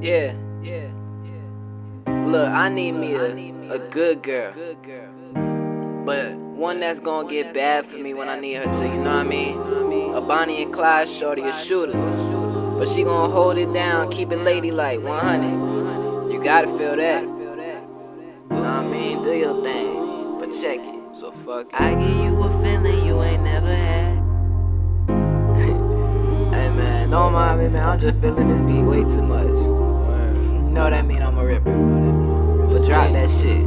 Yeah, yeah, yeah. Look, I need me a, a good girl. But one that's gonna get bad for me when I need her to, you know what I mean? A Bonnie and Clyde shorty, a shooter. But she gonna hold it down, keep it ladylike, 100. You gotta feel that. You know what I mean? Do your thing. But check it. So fuck it. I give you a feeling you ain't never had. hey man, don't mind I'm just feeling this beat way too much. You know what I mean? I'm a ripper. But drop that shit.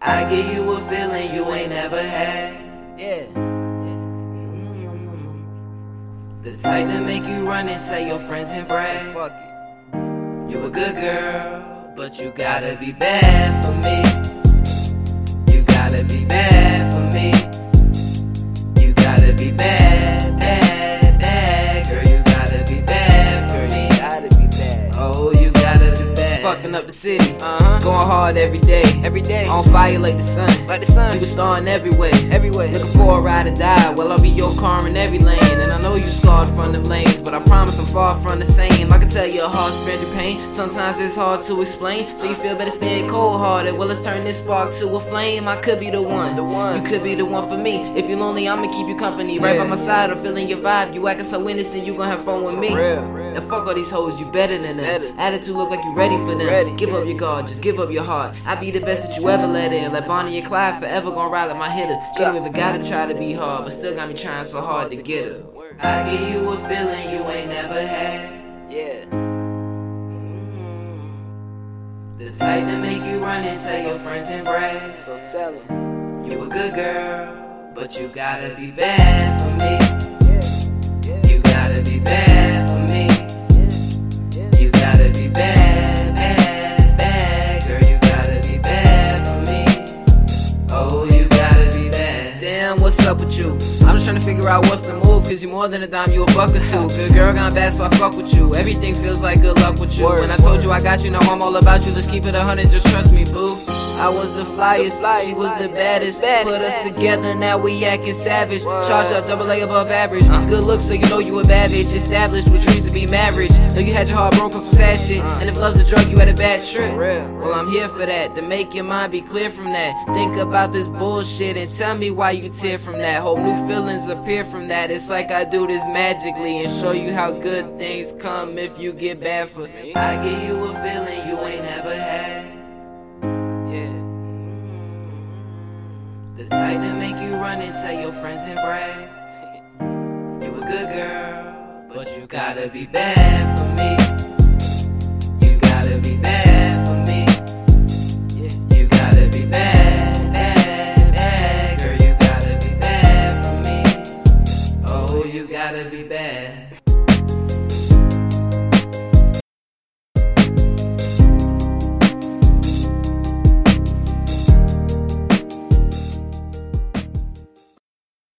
I give you a feeling you ain't never had. Yeah. The type that make you run and tell your friends and brag. fuck it. You a good girl, but you gotta be bad for me. You gotta be bad for me. Oh, you gotta be bad. Fucking up the city. Uh huh. Going hard every day. Every day. On fire like the sun. Like the sun. You was starring everywhere. Everywhere. Looking for a ride or die. Well, I'll be your car in every lane. And I know you scarred from them lanes, but I promise I'm far from the same. I can tell your heart spread your pain. Sometimes it's hard to explain. So you feel better staying cold hearted. Well, let's turn this spark to a flame. I could be the one. The one. You could be the one for me. If you're lonely, I'ma keep you company. Right Yeah. by my side, I'm feeling your vibe. You acting so innocent, you gonna have fun with me. Real, real. And fuck all these hoes, you better than them. Attitude look like you ready for them. Give up your guard, just give up your heart. I be the best that you ever let in. Like Bonnie and Clyde, forever gonna ride like my hitter. She don't even gotta try to be hard, but still got me trying so hard to get her. I give you a feeling you ain't never had. Yeah. The type that make you run and tell your friends and brag. So tell him. You a good girl, but you gotta be bad for me. Damn, what's up with you? Just trying to figure out what's the move, cause you more than a dime, you a buck or two. Good girl gone bad, so I fuck with you. Everything feels like good luck with you. Word, when I told word. you I got you, now I'm all about you. Let's keep it a hundred, just trust me, boo. I was the flyest, she was the baddest. Put us together, now we acting savage. Charged up, double A above average. Uh. Good looks, so you know you a bad bitch. Established with dreams to be marriage. Know you had your heart broken, some sad shit. Uh. And if love's a drug, you had a bad trip. Well, I'm here for that, to make your mind be clear from that. Think about this bullshit and tell me why you tear from that. Hope new feelings appear from that. It's like I do this magically and show you how good things come if you get bad for me. I give you a feeling you ain't never had. Yeah. The type that make you run and tell your friends and brag. You a good girl, but you gotta be bad for me. Gotta be bad.